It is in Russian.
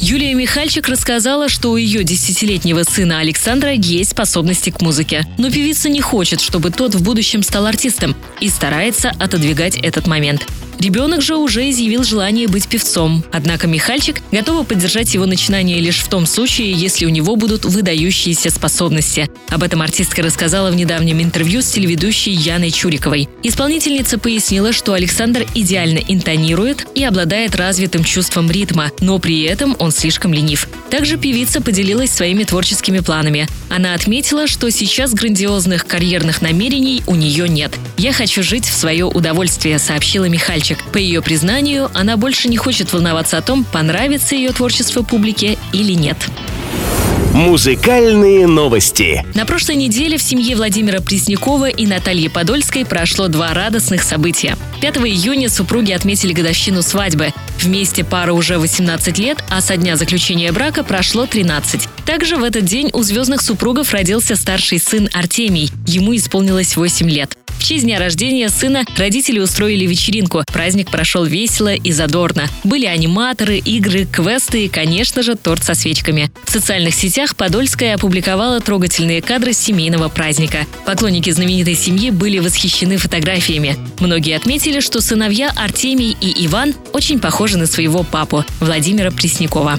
Юлия Михальчик рассказала, что у ее десятилетнего сына Александра есть способности к музыке. Но певица не хочет, чтобы тот в будущем стал артистом и старается отодвигать этот момент. Ребенок же уже изъявил желание быть певцом. Однако Михальчик готова поддержать его начинание лишь в том случае, если у него будут выдающиеся способности. Об этом артистка рассказала в недавнем интервью с телеведущей Яной Чуриковой. Исполнительница пояснила, что Александр идеально интонирует и обладает развитым чувством ритма, но при этом он слишком ленив. Также певица поделилась своими творческими планами. Она отметила, что сейчас грандиозных карьерных намерений у нее нет. «Я хочу жить в свое удовольствие», — сообщила Михальчик девочек. По ее признанию, она больше не хочет волноваться о том, понравится ее творчество публике или нет. Музыкальные новости. На прошлой неделе в семье Владимира Преснякова и Натальи Подольской прошло два радостных события. 5 июня супруги отметили годовщину свадьбы. Вместе пара уже 18 лет, а со дня заключения брака прошло 13. Также в этот день у звездных супругов родился старший сын Артемий. Ему исполнилось 8 лет. В честь дня рождения сына родители устроили вечеринку. Праздник прошел весело и задорно. Были аниматоры, игры, квесты и, конечно же, торт со свечками. В социальных сетях Подольская опубликовала трогательные кадры семейного праздника. Поклонники знаменитой семьи были восхищены фотографиями. Многие отметили, что сыновья Артемий и Иван очень похожи на своего папу Владимира Преснякова.